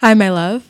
Hi, my love.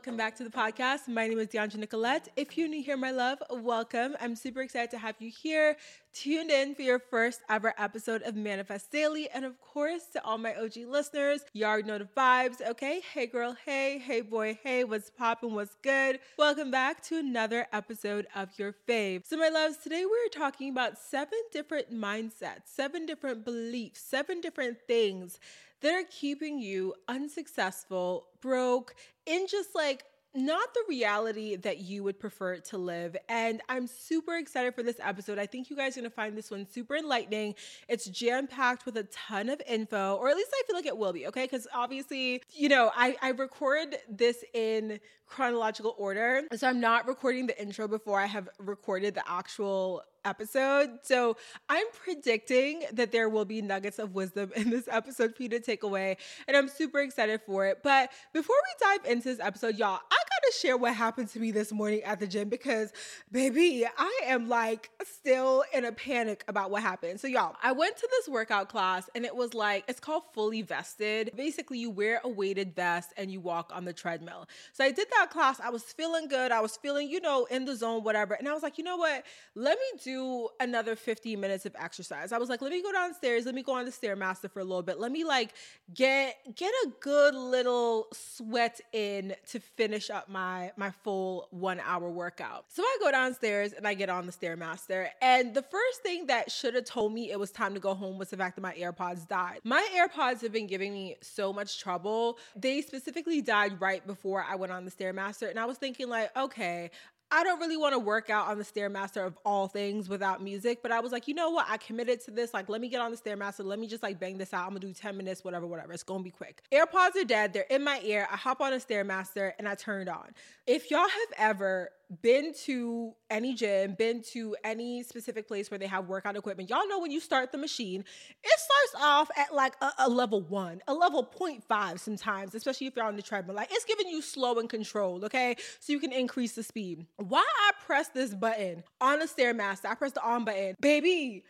Welcome back to the podcast. My name is DeAndra Nicolette. If you're new here, my love, welcome. I'm super excited to have you here, tuned in for your first ever episode of Manifest Daily. And of course, to all my OG listeners, you already know the vibes, okay? Hey, girl, hey, hey, boy, hey, what's poppin', what's good? Welcome back to another episode of your fave. So, my loves, today we're talking about seven different mindsets, seven different beliefs, seven different things that are keeping you unsuccessful, broke, in just like not the reality that you would prefer to live. And I'm super excited for this episode. I think you guys are gonna find this one super enlightening. It's jam packed with a ton of info, or at least I feel like it will be, okay? Because obviously, you know, I, I record this in chronological order. So I'm not recording the intro before I have recorded the actual episode. So I'm predicting that there will be nuggets of wisdom in this episode for you to take away. And I'm super excited for it. But before we dive into this episode, y'all, I gotta share what happened to me this morning at the gym because, baby, I am like still in a panic about what happened. So, y'all, I went to this workout class and it was like, it's called fully vested. Basically, you wear a weighted vest and you walk on the treadmill. So, I did that class. I was feeling good. I was feeling, you know, in the zone, whatever. And I was like, you know what? Let me do do another 15 minutes of exercise. I was like, let me go downstairs, let me go on the stairmaster for a little bit. Let me like get get a good little sweat in to finish up my my full 1 hour workout. So I go downstairs and I get on the stairmaster. And the first thing that should have told me it was time to go home was the fact that my AirPods died. My AirPods have been giving me so much trouble. They specifically died right before I went on the stairmaster and I was thinking like, okay, I don't really want to work out on the Stairmaster of all things without music, but I was like, you know what? I committed to this. Like, let me get on the Stairmaster. Let me just like bang this out. I'm gonna do 10 minutes, whatever, whatever. It's gonna be quick. AirPods are dead. They're in my ear. I hop on a Stairmaster and I turned on. If y'all have ever been to any gym, been to any specific place where they have workout equipment, y'all know when you start the machine, it starts off at like a, a, level one, a level 0.5 sometimes, especially if you're on the treadmill. Like it's giving you slow and controlled, okay? So you can increase the speed. Why I press this button on the Stairmaster, I press the on button, baby,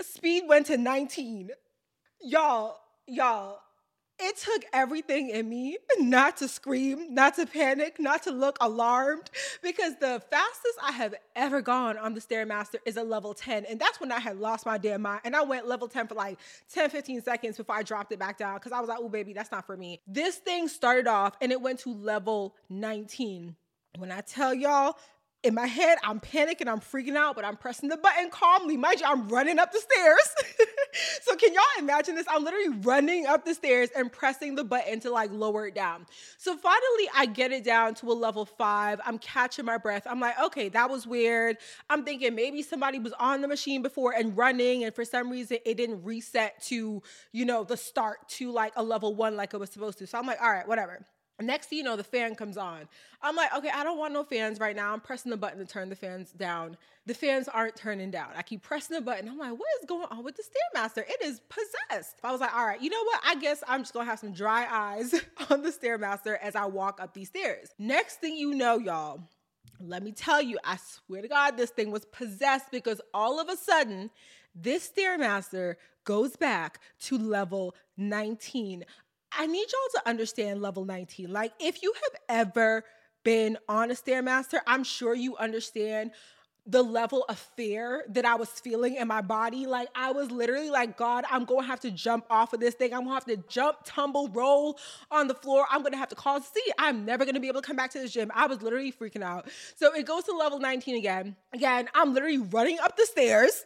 speed went to 19. Y'all, y'all, it took everything in me not to scream, not to panic, not to look alarmed, because the fastest I have ever gone on the Stairmaster is a level 10. And that's when I had lost my damn mind. And I went level 10 for like 10, 15 seconds before I dropped it back down because I was like, oh, baby, that's not for me. This thing started off and it went to level 19. When I tell y'all, in my head, I'm panicking, I'm freaking out, but I'm pressing the button calmly. Mind you, I'm running up the stairs. so can y'all imagine this? I'm literally running up the stairs and pressing the button to like lower it down. So finally, I get it down to a level five. I'm catching my breath. I'm like, okay, that was weird. I'm thinking maybe somebody was on the machine before and running, and for some reason it didn't reset to, you know, the start to like a level one like it was supposed to. So I'm like, all right, whatever. Next thing you know, the fan comes on. I'm like, okay, I don't want no fans right now. I'm pressing the button to turn the fans down. The fans aren't turning down. I keep pressing the button. I'm like, what is going on with the Stairmaster? It is possessed. I was like, all right, you know what? I guess I'm just gonna have some dry eyes on the Stairmaster as I walk up these stairs. Next thing you know, y'all, let me tell you, I swear to God, this thing was possessed because all of a sudden, this Stairmaster goes back to level 19. I need y'all to understand level 19. Like, if you have ever been on a Stairmaster, I'm sure you understand the level of fear that I was feeling in my body. Like I was literally like, God, I'm to have to jump off of this thing. I'm to have to jump, tumble, roll on the floor. I'm to have to call see. I'm never to be able to come back to the gym. I was literally freaking out. So it goes to level 19 again. Again, I'm literally running up the stairs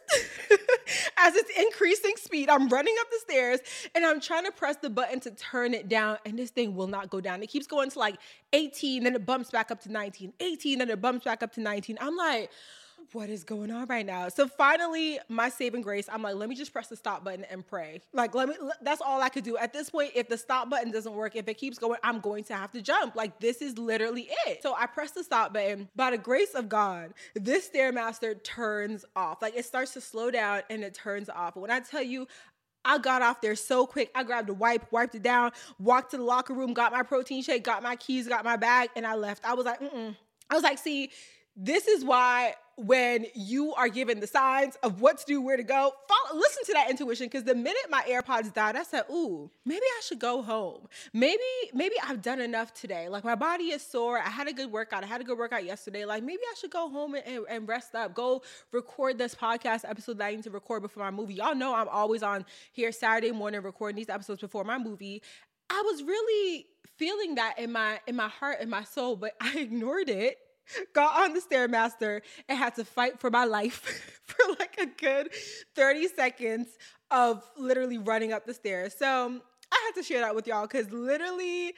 as it's increasing speed. I'm running up the stairs and I'm trying to press the button to turn it down and this thing will not go down. It keeps going to like 18, then it bumps back up to 19, 18, then it bumps back up to 19. I'm like, what is going on right now? So finally, my saving grace, I'm like, let me just press the stop button and pray. Like, let me, that's all I could do. At this point, if the stop button doesn't work, if it keeps going, I'm going to have to jump. Like, this is literally it. So I press the stop button. By the grace of God, this Stairmaster turns off. Like, it starts to slow down and it turns off. When I tell you, I got off there so quick. I grabbed a wipe, wiped it down, walked to the locker room, got my protein shake, got my keys, got my bag, and I left. I was like, mm I was like, see, this is why when you are given the signs of what to do, where to go, follow, listen to that intuition. Because the minute my AirPods died, I said, "Ooh, maybe I should go home. Maybe, maybe I've done enough today. Like my body is sore. I had a good workout. I had a good workout yesterday. Like maybe I should go home and, and, rest up. Go record this podcast episode that I need to record before my movie. Y'all know I'm always on here Saturday morning recording these episodes before my movie. I was really feeling that in my in my heart and my soul, but I ignored it got on the Stairmaster and had to fight for my life for like a good 30 seconds of literally running up the stairs. So I had to share that with y'all because literally,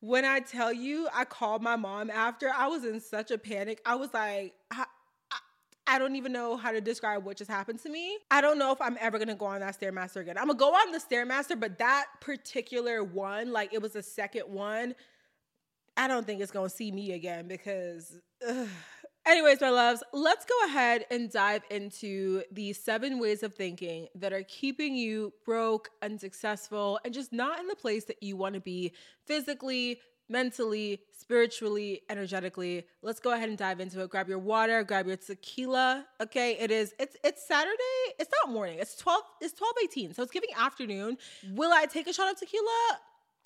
when I tell you, I called my mom after, I was in such a panic. I was like, I, I don't even know how to describe what just happened to me. I don't know if I'm ever gonna go on that Stairmaster again. I'm gonna go on the Stairmaster, but that particular one, like it was the second one, I don't think it's gonna see me again because. Ugh. Anyways, my loves, let's go ahead and dive into the seven ways of thinking that are keeping you broke, unsuccessful, and just not in the place that you want to be physically, mentally, spiritually, energetically. Let's go ahead and dive into it. Grab your water, grab your tequila. Okay, it is it's it's Saturday. It's not morning. It's 12 it's 12 18. So it's giving afternoon. Will I take a shot of tequila?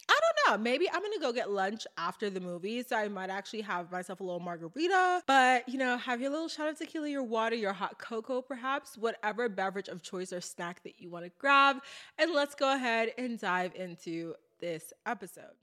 I don't know. Maybe I'm gonna go get lunch after the movie. So I might actually have myself a little margarita. But you know, have your little shot of tequila, your water, your hot cocoa, perhaps, whatever beverage of choice or snack that you want to grab. And let's go ahead and dive into this episode.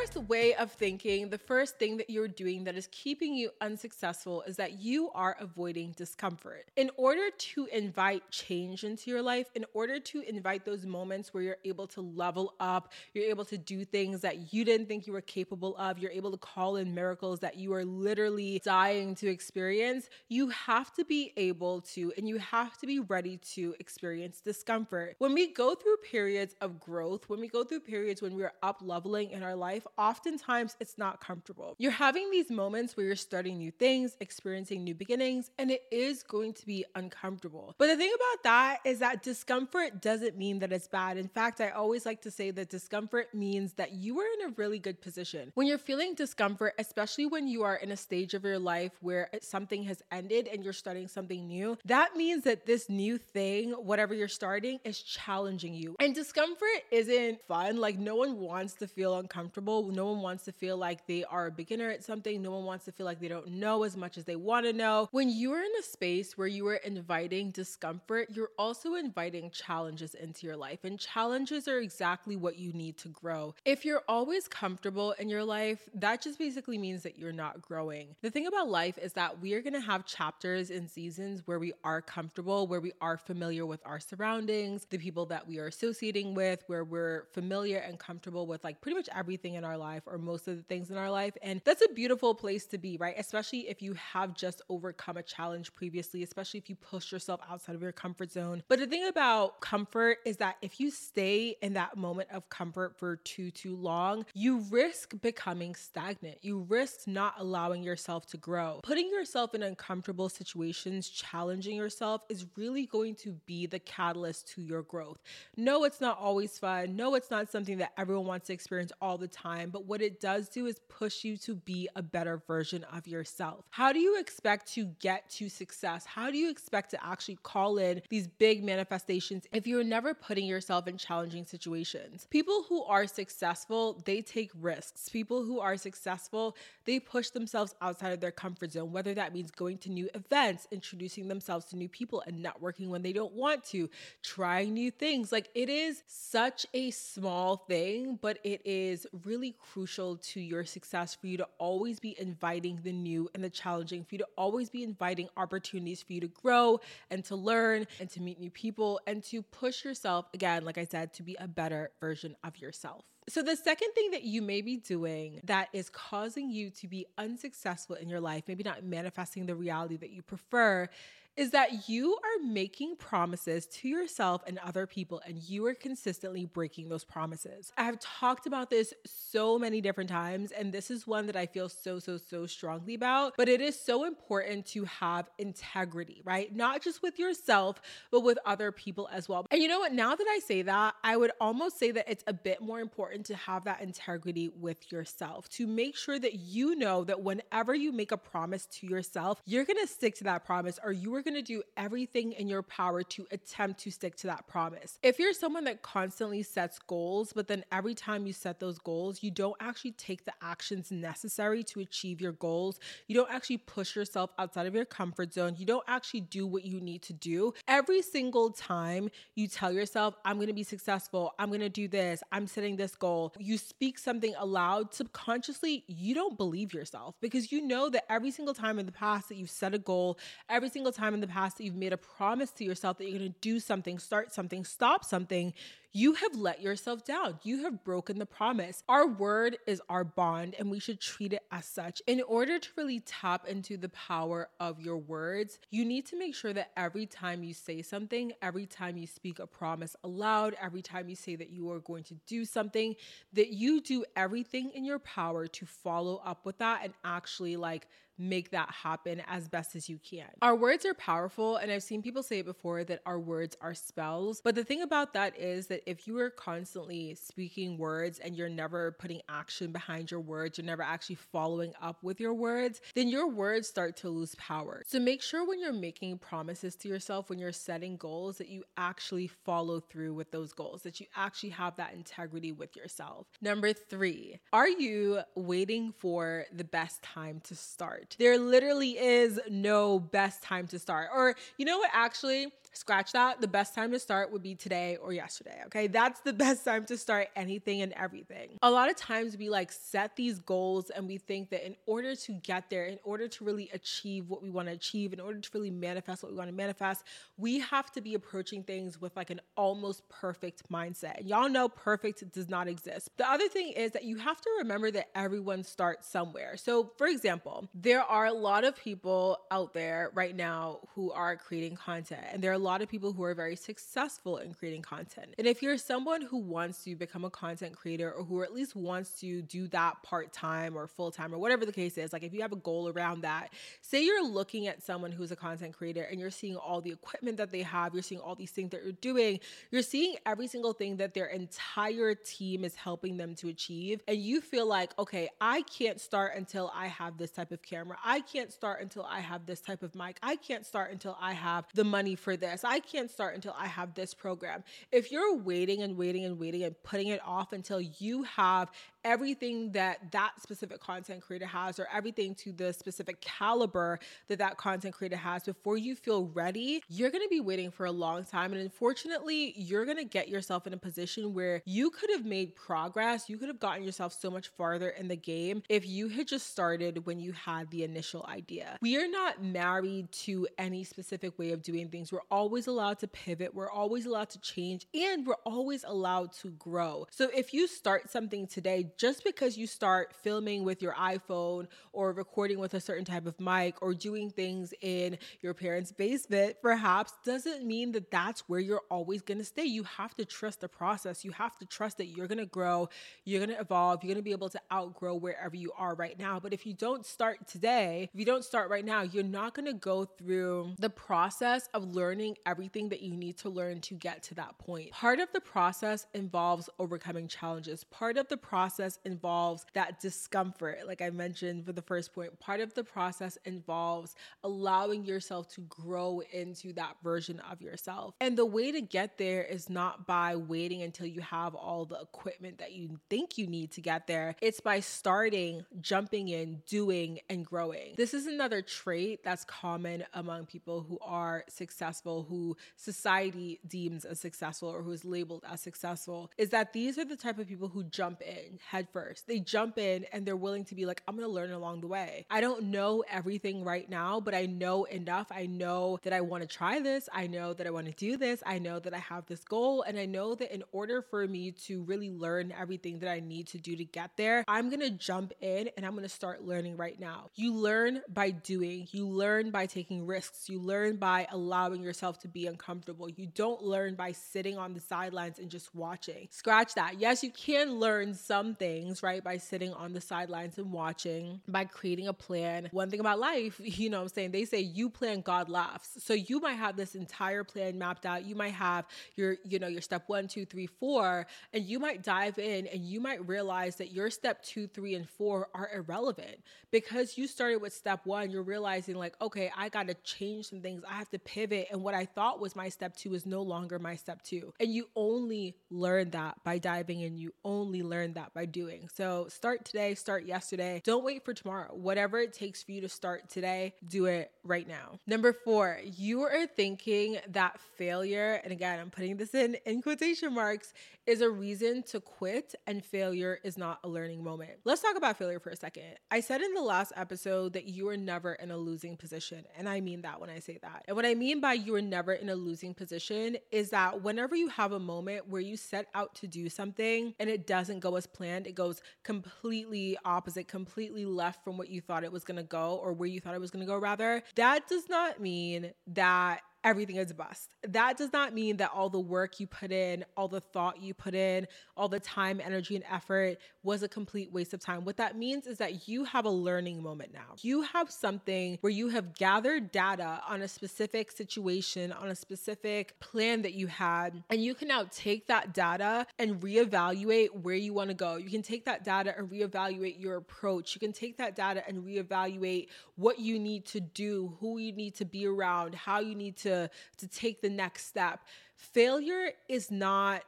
First way of thinking, the first thing that you're doing that is keeping you unsuccessful is that you are avoiding discomfort. In order to invite change into your life, in order to invite those moments where you're able to level up, you're able to do things that you didn't think you were capable of, you're able to call in miracles that you are literally dying to experience, you have to be able to and you have to be ready to experience discomfort. When we go through periods of growth, when we go through periods when we're up leveling in our life, life, oftentimes it's not comfortable. You're having these moments where you're starting new things, experiencing new beginnings, and it is going to be uncomfortable. But the thing about that is that discomfort doesn't mean that it's bad. In fact, I always like to say that discomfort means that you are in a really good position. When you're feeling discomfort, especially when you are in a stage of your life where something has ended and you're starting something new, that means that this new thing, whatever you're starting, is challenging you. And discomfort isn't fun. Like, no one wants to feel uncomfortable No one wants to feel like they are a beginner at something. No one wants to feel like they don't know as much as they want to know. When you are in a space where you are inviting discomfort, you're also inviting challenges into your life. And challenges are exactly what you need to grow. If you're always comfortable in your life, that just basically means that you're not growing. The thing about life is that we are going to have chapters and seasons where we are comfortable, where we are familiar with our surroundings, the people that we are associating with, where we're familiar and comfortable with like pretty much everything in our life or most of the things in our life. And that's a beautiful place to be, right? Especially if you have just overcome a challenge previously, especially if you push yourself outside of your comfort zone. But the thing about comfort is that if you stay in that moment of comfort for too, too long, you risk becoming stagnant. You risk not allowing yourself to grow. Putting yourself in uncomfortable situations, challenging yourself is really going to be the catalyst to your growth. No, it's not always fun. No, it's not something that everyone wants to experience all the time time. but what it does do is push you to be a better version of yourself. How do you expect to get to success? How do you expect to actually call in these big manifestations if you're never putting yourself in challenging situations? People who are successful, they take risks. People who are successful, they push themselves outside of their comfort zone, whether that means going to new events, introducing themselves to new people, and networking when they don't want to, trying new things. Like it is such a small thing, but it is really crucial to your success for you to always be inviting the new and the challenging, for you to always be inviting opportunities for you to grow and to learn and to meet new people and to push yourself, again, like I said, to be a better version of yourself. So, the second thing that you may be doing that is causing you to be unsuccessful in your life, maybe not manifesting the reality that you prefer, is that you are making promises to yourself and other people, and you are consistently breaking those promises. I have talked about this so many different times, and this is one that I feel so, so, so strongly about. But it is so important to have integrity, right? Not just with yourself, but with other people as well. And you know what? Now that I say that, I would almost say that it's a bit more important to have that integrity with yourself, to make sure that you know that whenever you make a promise to yourself, you're gonna stick to that promise or you are are going to do everything in your power to attempt to stick to that promise. If you're someone that constantly sets goals, but then every time you set those goals, you don't actually take the actions necessary to achieve your goals, you don't actually push yourself outside of your comfort zone, you don't actually do what you need to do. Every single time you tell yourself, I'm going to be successful, I'm going to do this, I'm setting this goal, you speak something aloud, subconsciously, you don't believe yourself because you know that every single time in the past that you've set a goal, every single time time in the past that you've made a promise to yourself that you're going to do something, start something, stop something, you have let yourself down. You have broken the promise. Our word is our bond, and we should treat it as such. In order to really tap into the power of your words, you need to make sure that every time you say something, every time you speak a promise aloud, every time you say that you are going to do something, that you do everything in your power to follow up with that and actually like make that happen as best as you can. Our words are powerful, and I've seen people say it before that our words are spells. But the thing about that is that if you are constantly speaking words and you're never putting action behind your words, you're never actually following up with your words, then your words start to lose power. So make sure when you're making promises to yourself, when you're setting goals, that you actually follow through with those goals, that you actually have that integrity with yourself. Number three, are you waiting for the best time to start? There literally is no best time to start. Or, you know what, actually, Scratch that. The best time to start would be today or yesterday. Okay. That's the best time to start anything and everything. A lot of times we like set these goals and we think that in order to get there, in order to really achieve what we want to achieve, in order to really manifest what we want to manifest, we have to be approaching things with like an almost perfect mindset. Y'all know perfect does not exist. The other thing is that you have to remember that everyone starts somewhere. So, for example, there are a lot of people out there right now who are creating content and there are lot of people who are very successful in creating content. And if you're someone who wants to become a content creator or who at least wants to do that part time or full time or whatever the case is, like if you have a goal around that, say you're looking at someone who's a content creator and you're seeing all the equipment that they have, you're seeing all these things that you're doing, you're seeing every single thing that their entire team is helping them to achieve. And you feel like, okay, I can't start until I have this type of camera. I can't start until I have this type of mic. I can't start until I have the money for this this. I can't start until I have this program. If you're waiting and waiting and waiting and putting it off until you have everything that that specific content creator has or everything to the specific caliber that that content creator has before you feel ready, you're going to be waiting for a long time. And unfortunately, you're going to get yourself in a position where you could have made progress. You could have gotten yourself so much farther in the game if you had just started when you had the initial idea. We are not married to any specific way of doing things. We're always allowed to pivot, we're always allowed to change, and we're always allowed to grow. So if you start something today, just because you start filming with your iPhone or recording with a certain type of mic or doing things in your parents' basement, perhaps, doesn't mean that that's where you're always going to stay. You have to trust the process. You have to trust that you're going to grow, you're going to evolve, you're going to be able to outgrow wherever you are right now. But if you don't start today, if you don't start right now, you're not going to go through the process of learning everything that you need to learn to get to that point. Part of the process involves overcoming challenges. Part of the process process involves that discomfort, like I mentioned for the first point. Part of the process involves allowing yourself to grow into that version of yourself. And the way to get there is not by waiting until you have all the equipment that you think you need to get there, it's by starting, jumping in, doing, and growing. This is another trait that's common among people who are successful, who society deems as successful or who is labeled as successful, is that these are the type of people who jump in head first. They jump in and they're willing to be like, I'm gonna learn along the way. I don't know everything right now, but I know enough. I know that I wanna try this. I know that I wanna do this. I know that I have this goal. And I know that in order for me to really learn everything that I need to do to get there, I'm gonna jump in and I'm gonna start learning right now. You learn by doing, you learn by taking risks, you learn by allowing yourself to be uncomfortable. You don't learn by sitting on the sidelines and just watching. Scratch that. Yes, you can learn some things, right, by sitting on the sidelines and watching, by creating a plan. One thing about life, you know what I'm saying? They say you plan, God laughs. So you might have this entire plan mapped out. You might have your, you know, your step one, two, three, four, and you might dive in and you might realize that your step two, three, and four are irrelevant because you started with step one. You're realizing, like, okay, I got to change some things. I have to pivot. And what I thought was my step two is no longer my step two. And you only learn that by diving in. You only learn that by doing. So start today, start yesterday. Don't wait for tomorrow. Whatever it takes for you to start today, do it right now. Number four, you are thinking that failure, and again, I'm putting this in in quotation marks, is a reason to quit and failure is not a learning moment. Let's talk about failure for a second. I said in the last episode that you are never in a losing position. And I mean that when I say that. And what I mean by you are never in a losing position is that whenever you have a moment where you set out to do something and it doesn't go as planned, it goes completely opposite, completely left from what you thought it was gonna go or where you thought it was gonna go, rather, that does not mean that everything is a bust. That does not mean that all the work you put in, all the thought you put in, all the time, energy, and effort was a complete waste of time. What that means is that you have a learning moment now. You have something where you have gathered data on a specific situation, on a specific plan that you had, and you can now take that data and reevaluate where you want to go. You can take that data and reevaluate your approach. You can take that data and reevaluate what you need to do, who you need to be around, how you need to to to take the next step. Failure is not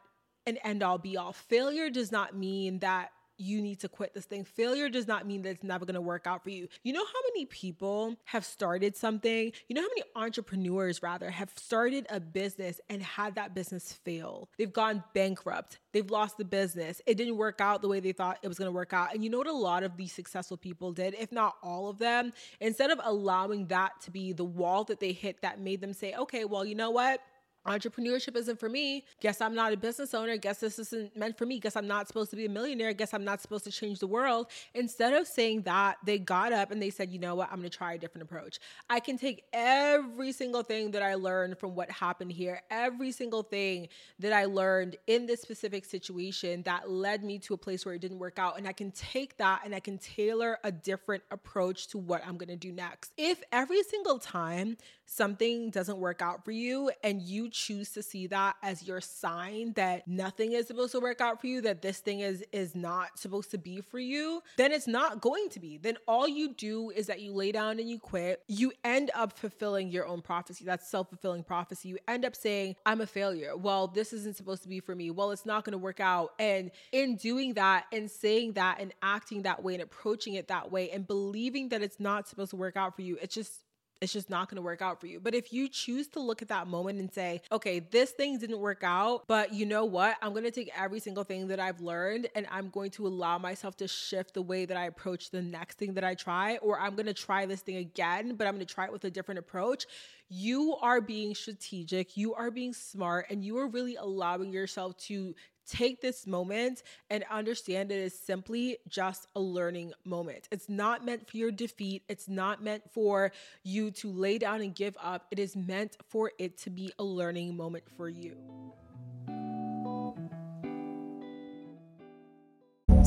an end all be all. Failure does not mean that you need to quit this thing. Failure does not mean that it's never going to work out for you. You know how many people have started something? You know how many entrepreneurs, rather, have started a business and had that business fail? They've gone bankrupt. They've lost the business. It didn't work out the way they thought it was going to work out. And you know what a lot of these successful people did, if not all of them? Instead of allowing that to be the wall that they hit that made them say, okay, well, you know what? Entrepreneurship isn't for me. Guess I'm not a business owner. Guess this isn't meant for me. Guess I'm not supposed to be a millionaire. Guess I'm not supposed to change the world. Instead of saying that, they got up and they said, you know what? I'm going to try a different approach. I can take every single thing that I learned from what happened here, every single thing that I learned in this specific situation that led me to a place where it didn't work out. And I can take that and I can tailor a different approach to what I'm going to do next. If every single time something doesn't work out for you and you choose to see that as your sign that nothing is supposed to work out for you that this thing is is not supposed to be for you then it's not going to be. Then all you do is that you lay down and you quit. You end up fulfilling your own prophecy. That's self-fulfilling prophecy. You end up saying i'm a failure. Well this isn't supposed to be for me. Well it's not going to work out. And in doing that and saying that and acting that way and approaching it that way and believing that it's not supposed to work out for you it's just it's just not going to work out for you. But if you choose to look at that moment and say, okay, this thing didn't work out, but you know what? I'm going to take every single thing that I've learned and I'm going to allow myself to shift the way that I approach the next thing that I try, or I'm going to try this thing again, but I'm going to try it with a different approach. You are being strategic, you are being smart, and you are really allowing yourself to take this moment and understand it is simply just a learning moment. It's not meant for your defeat. It's not meant for you to lay down and give up. It is meant for it to be a learning moment for you.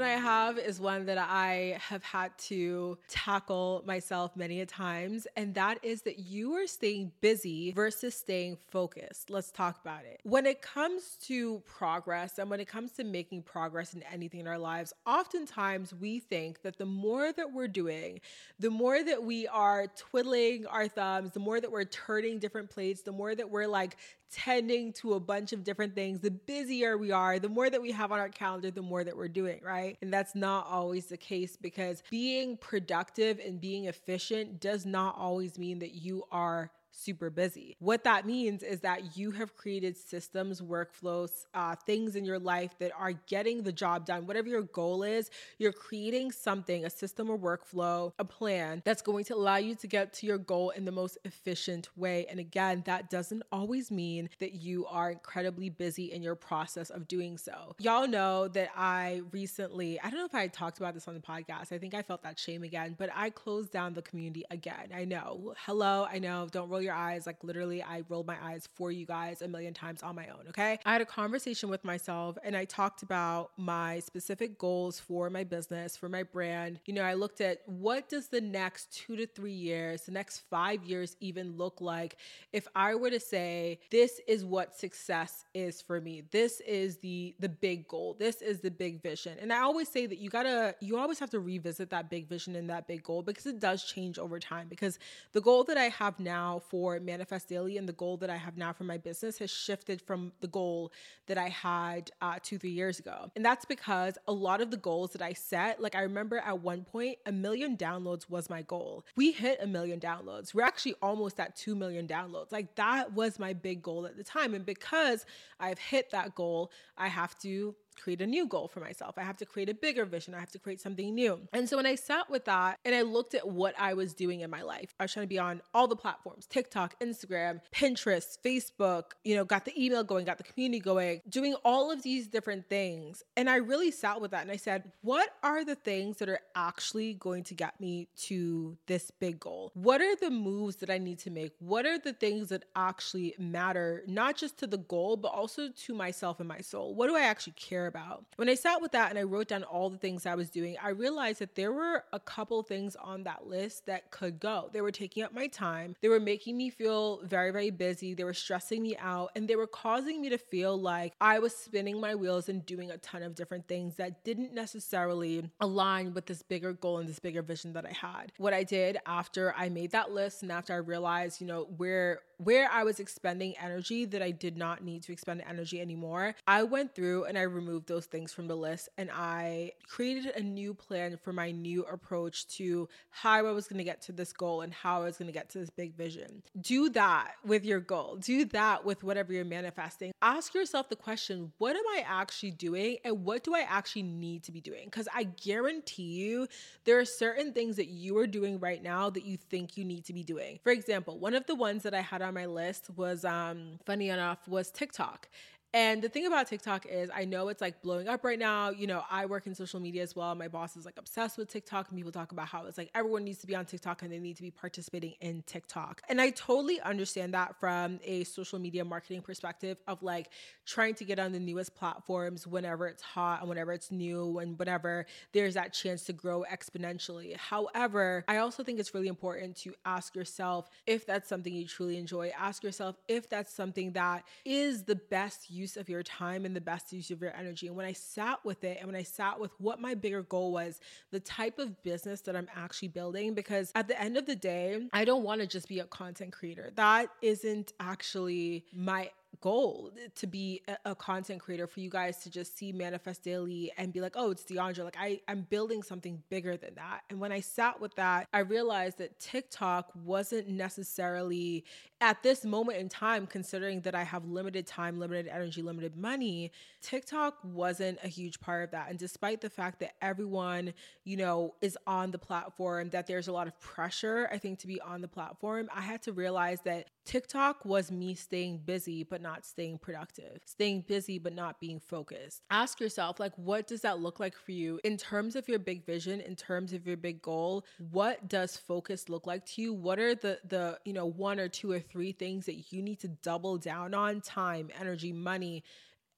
One I have is one that I have had to tackle myself many a times, and that is that you are staying busy versus staying focused. Let's talk about it. When it comes to progress and when it comes to making progress in anything in our lives, oftentimes we think that the more that we're doing, the more that we are twiddling our thumbs, the more that we're turning different plates, the more that we're like tending to a bunch of different things, the busier we are, the more that we have on our calendar, the more that we're doing, right? And that's not always the case because being productive and being efficient does not always mean that you are super busy. What that means is that you have created systems, workflows, uh, things in your life that are getting the job done. Whatever your goal is, you're creating something, a system or workflow, a plan that's going to allow you to get to your goal in the most efficient way. And again, that doesn't always mean that you are incredibly busy in your process of doing so. Y'all know that I recently, I don't know if I talked about this on the podcast. I think I felt that shame again, but I closed down the community again. I know. Hello, I know. Don't roll your eyes. Like literally, I rolled my eyes for you guys a million times on my own. Okay. I had a conversation with myself and I talked about my specific goals for my business, for my brand. You know, I looked at what does the next two to three years, the next five years even look like if I were to say, this is what success is for me. This is the the big goal. This is the big vision. And I always say that you gotta, you always have to revisit that big vision and that big goal because it does change over time. Because the goal that I have now for Manifest Daily and the goal that I have now for my business has shifted from the goal that I had uh, two, three years ago. And that's because a lot of the goals that I set, like I remember at one point, a million downloads was my goal. We hit a million downloads. We're actually almost at 2 million downloads. Like that was my big goal at the time. And because I've hit that goal, I have to create a new goal for myself. I have to create a bigger vision. I have to create something new. And so when I sat with that and I looked at what I was doing in my life, I was trying to be on all the platforms TikTok, Instagram, Pinterest, Facebook, you know, got the email going, got the community going, doing all of these different things. And I really sat with that and I said, what are the things that are actually going to get me to this big goal? What are the moves that I need to make? What are the things that actually matter, not just to the goal, but also to myself and my soul? What do I actually care about. When I sat with that and I wrote down all the things I was doing, I realized that there were a couple things on that list that could go. They were taking up my time, they were making me feel very, very busy, they were stressing me out, and they were causing me to feel like I was spinning my wheels and doing a ton of different things that didn't necessarily align with this bigger goal and this bigger vision that I had. What I did after I made that list and after I realized, you know, where where I was expending energy that I did not need to expend energy anymore, I went through and I removed those things from the list and I created a new plan for my new approach to how I was going to get to this goal and how I was going to get to this big vision. Do that with your goal. Do that with whatever you're manifesting. Ask yourself the question, what am I actually doing and what do I actually need to be doing? Cuz I guarantee you there are certain things that you are doing right now that you think you need to be doing. For example, one of the ones that I had on my list was um funny enough was TikTok. And the thing about TikTok is, I know it's like blowing up right now. You know, I work in social media as well. My boss is like obsessed with TikTok, and people talk about how it's like everyone needs to be on TikTok and they need to be participating in TikTok. And I totally understand that from a social media marketing perspective of like trying to get on the newest platforms whenever it's hot and whenever it's new and whenever there's that chance to grow exponentially. However, I also think it's really important to ask yourself if that's something you truly enjoy. Ask yourself if that's something that is the best use use of your time and the best use of your energy. And when I sat with it and when I sat with what my bigger goal was, the type of business that I'm actually building, because at the end of the day, I don't want to just be a content creator. That isn't actually my goal to be a, content creator for you guys to just see manifest daily and be like oh it's deandra like I, i'm building something bigger than that and when i sat with that i realized that tiktok wasn't necessarily at this moment in time considering that i have limited time limited energy limited money tiktok wasn't a huge part of that and despite the fact that everyone you know is on the platform that there's a lot of pressure i think to be on the platform i had to realize that tiktok was me staying busy but not staying productive, staying busy but not being focused. Ask yourself, like, what does that look like for you in terms of your big vision, in terms of your big goal? What does focus look like to you? What are the the you know one or two or three things that you need to double down on? Time, energy, money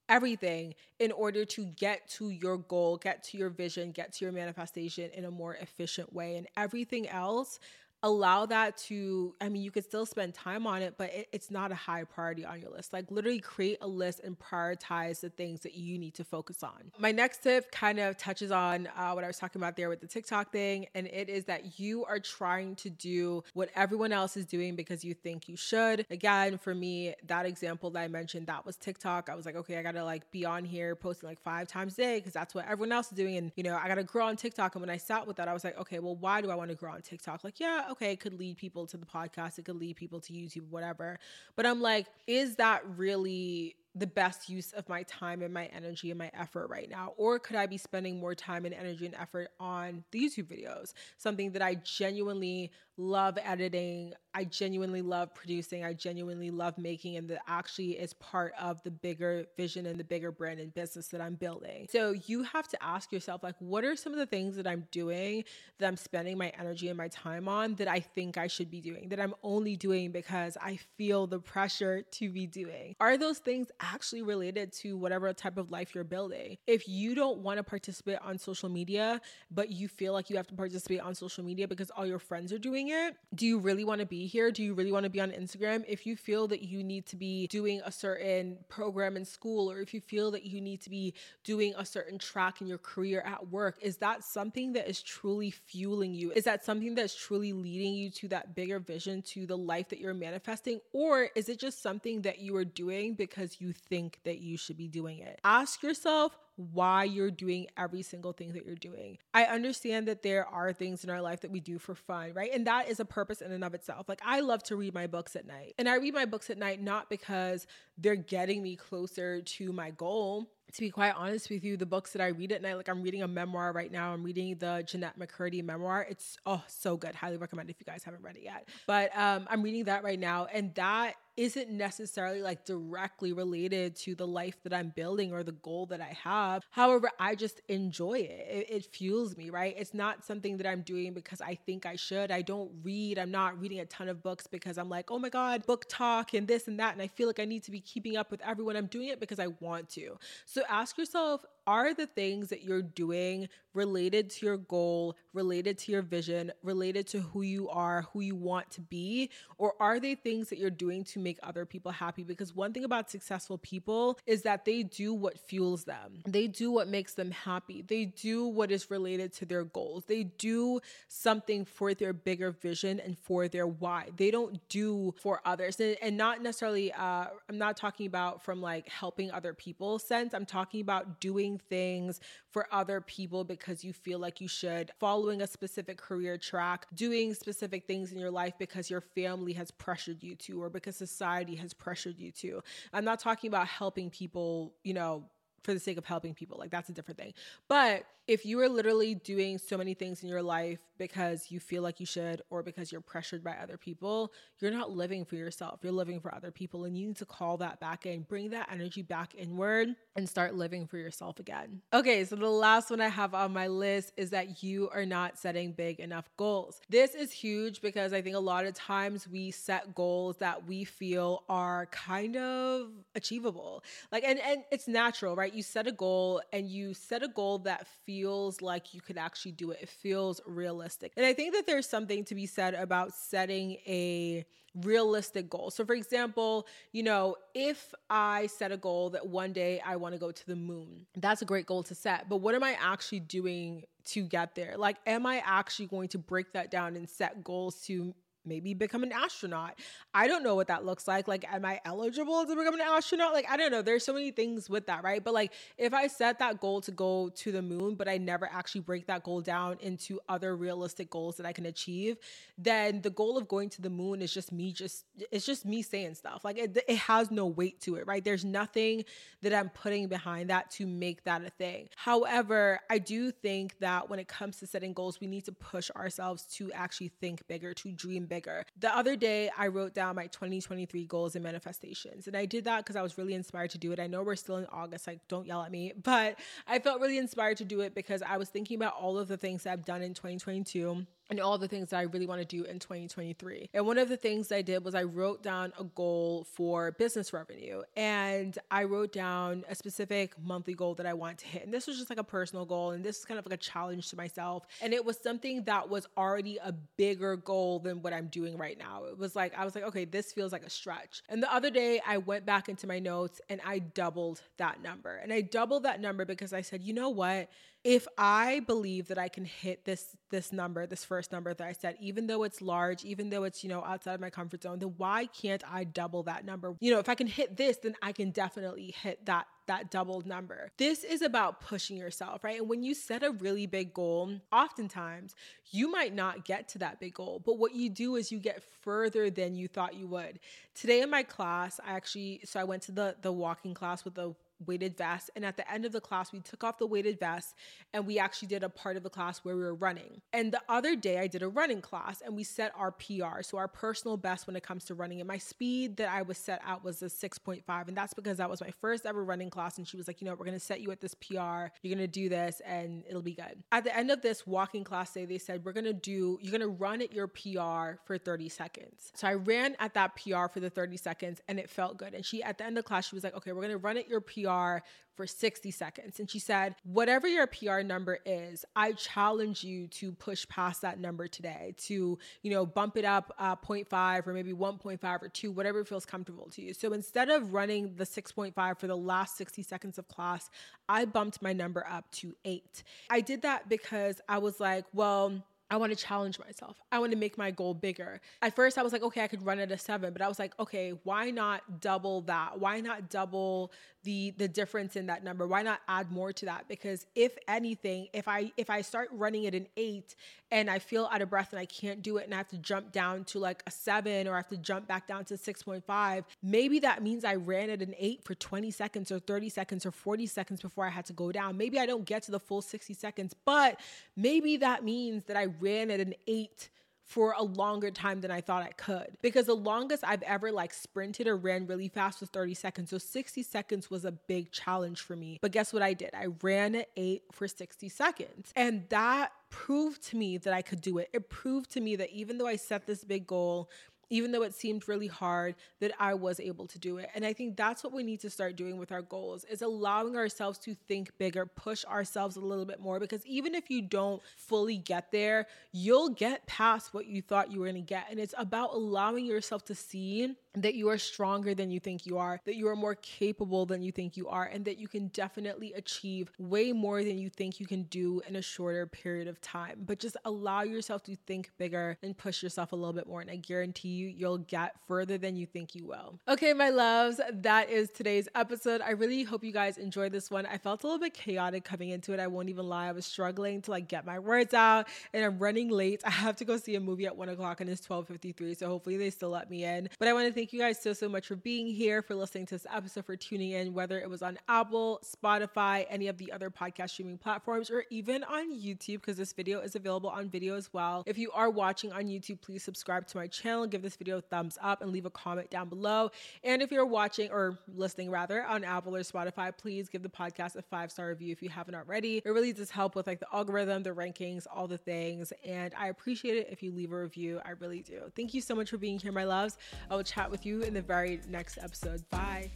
everything in order to get to your goal, get to your vision, get to your manifestation in a more efficient way. And everything else allow that to i mean you could still spend time on it but it, it's not a high priority on your list. Like literally create a list and prioritize the things that you need to focus on. My next tip kind of touches on uh, what i was talking about there with the tiktok thing and it is that you are trying to do what everyone else is doing because you think you should. Again for me that example that i mentioned that was tiktok. I was like okay i gotta like be on here posting like five times a day because that's what everyone else is doing. And you know i gotta grow on tiktok. And when i sat with that i was like okay well why do i want to grow on tiktok? Like yeah okay, it could lead people to the podcast, it could lead people to YouTube, whatever. But I'm like, is that really the best use of my time and my energy and my effort right now? Or could I be spending more time and energy and effort on the YouTube videos? Something that I genuinely love editing, I genuinely love producing, I genuinely love making, and that actually is part of the bigger vision and the bigger brand and business that I'm building. So you have to ask yourself, like, what are some of the things that I'm doing that I'm spending my energy and my time on that I think I should be doing, that I'm only doing because I feel the pressure to be doing? Are those things actually related to whatever type of life you're building? If you don't want to participate on social media, but you feel like you have to participate on social media because all your friends are doing it, do you really want to be here? Do you really want to be on Instagram? If you feel that you need to be doing a certain program in school, or if you feel that you need to be doing a certain track in your career at work, is that something that is truly fueling you? Is that something that's truly leading you to that bigger vision, to the life that you're manifesting? Or is it just something that you are doing because you think that you should be doing it? Ask yourself why you're doing every single thing that you're doing. I understand that there are things in our life that we do for fun, right? And that is a purpose in and of itself. Like I love to read my books at night. And I read my books at night not because they're getting me closer to my goal to be quite honest with you, the books that I read at night, like I'm reading a memoir right now. I'm reading the Jennette McCurdy memoir. It's oh so good. Highly recommend if you guys haven't read it yet. But um, I'm reading that right now, and that isn't necessarily like directly related to the life that I'm building or the goal that I have. However, I just enjoy it. it. It fuels me, right? It's not something that I'm doing because I think I should. I don't read. I'm not reading a ton of books because I'm like, oh my God, BookTok and this and that. And I feel like I need to be keeping up with everyone. I'm doing it because I want to. So ask yourself, are the things that you're doing related to your goal, related to your vision, related to who you are, who you want to be? Or are they things that you're doing to make other people happy? Because one thing about successful people is that they do what fuels them, they do what makes them happy, they do what is related to their goals, they do something for their bigger vision and for their why. They don't do for others. And, and not necessarily, uh, I'm not talking about from like helping other people sense, I'm talking about doing things for other people because you feel like you should, following a specific career track, doing specific things in your life because your family has pressured you to or because society has pressured you to. I'm not talking about helping people, you know, for the sake of helping people. Like that's a different thing. But if you are literally doing so many things in your life because you feel like you should or because you're pressured by other people, you're not living for yourself. You're living for other people. And you need to call that back in, bring that energy back inward and start living for yourself again. Okay, so the last one I have on my list is that you are not setting big enough goals. This is huge because I think a lot of times we set goals that we feel are kind of achievable. Like and and it's natural, right? You set a goal and you set a goal that feels like you could actually do it. It feels realistic. And I think that there's something to be said about setting a realistic goal. So, for example, you know, if I set a goal that one day I want to go to the moon, that's a great goal to set. But what am I actually doing to get there? Like, am I actually going to break that down and set goals to maybe become an astronaut. I don't know what that looks like. Like, am I eligible to become an astronaut? Like, I don't know. There's so many things with that, right? But like, if I set that goal to go to the moon, but I never actually break that goal down into other realistic goals that I can achieve, then the goal of going to the moon is just me, just, it's just me saying stuff. Like, it, it has no weight to it, right? There's nothing that I'm putting behind that to make that a thing. However, I do think that when it comes to setting goals, we need to push ourselves to actually think bigger, to dream bigger. The other day, I wrote down my 2023 goals and manifestations. And I did that because I was really inspired to do it. I know we're still in August, like, don't yell at me, but I felt really inspired to do it because I was thinking about all of the things that I've done in 2022 and all the things that I really want to do in 2023. And one of the things I did was I wrote down a goal for business revenue and I wrote down a specific monthly goal that I want to hit. And this was just like a personal goal and this is kind of like a challenge to myself. And it was something that was already a bigger goal than what I'm doing right now. It was like I was like, okay, this feels like a stretch. And the other day I went back into my notes and I doubled that number. And I doubled that number because I said, "You know what? If I believe that I can hit this this number, this first number that I said, even though it's large, even though it's, you know, outside of my comfort zone, then why can't I double that number? You know, if I can hit this, then I can definitely hit that that doubled number. This is about pushing yourself, right? And when you set a really big goal, oftentimes you might not get to that big goal, but what you do is you get further than you thought you would. Today in my class, I actually so I went to the the walking class with the weighted vest. And at the end of the class, we took off the weighted vest and we actually did a part of the class where we were running. And the other day, I did a running class and we set our PR, so our personal best when it comes to running. And my speed that I was set at was a 6.5. And that's because that was my first ever running class. And she was like, you know, we're going to set you at this PR. You're going to do this and it'll be good. At the end of this walking class day, they said, we're going to do, you're going to run at your PR for 30 seconds. So I ran at that PR for the 30 seconds and it felt good. And she, at the end of class, she was like, okay, we're going to run at your PR PR for 60 seconds. And she said, whatever your PR number is, I challenge you to push past that number today, to, you know, bump it up uh, 0.5 or maybe 1.5 or 2, whatever feels comfortable to you. So instead of running the 6.5 for the last 60 seconds of class, I bumped my number up to eight. I did that because I was like, well, I want to challenge myself. I want to make my goal bigger. At first, I was like, okay, I could run at a seven, but I was like, okay, why not double that? Why not double the the difference in that number? Why not add more to that? Because if anything, if I if I start running at an eight and I feel out of breath and I can't do it, and I have to jump down to like a seven or I have to jump back down to six point five, maybe that means I ran at an eight for twenty seconds or thirty seconds or forty seconds before I had to go down. Maybe I don't get to the full sixty seconds, but maybe that means that I ran at an eight for a longer time than I thought I could. Because the longest I've ever like sprinted or ran really fast was 30 seconds. So 60 seconds was a big challenge for me. But guess what I did? I ran at eight for 60 seconds. And that proved to me that I could do it. It proved to me that even though I set this big goal, even though it seemed really hard, that I was able to do it. And I think that's what we need to start doing with our goals is allowing ourselves to think bigger, push ourselves a little bit more because even if you don't fully get there, you'll get past what you thought you were going to get. And it's about allowing yourself to see that you are stronger than you think you are, that you are more capable than you think you are, and that you can definitely achieve way more than you think you can do in a shorter period of time. But just allow yourself to think bigger and push yourself a little bit more. And I guarantee you, you'll get further than you think you will. Okay, my loves, that is today's episode. I really hope you guys enjoyed this one. I felt a little bit chaotic coming into it. I won't even lie. I was struggling to like get my words out and I'm running late. I have to go see a movie at one o'clock and it's 1253. So hopefully they still let me in. But I want to thank thank you guys so, so much for being here, for listening to this episode, for tuning in, whether it was on Apple, Spotify, any of the other podcast streaming platforms, or even on YouTube, because this video is available on video as well. If you are watching on YouTube, please subscribe to my channel, give this video a thumbs up, and leave a comment down below. And if you're watching or listening rather on Apple or Spotify, please give the podcast a five star review if you haven't already. It really does help with like the algorithm, the rankings, all the things. And I appreciate it if you leave a review. I really do. Thank you so much for being here, my loves. I will chat with you in the very next episode. Bye.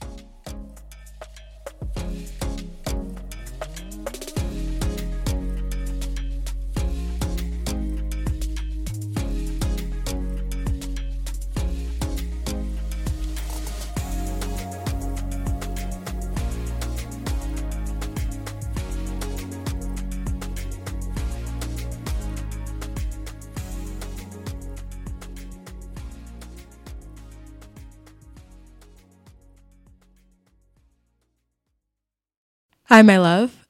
Hi, my love.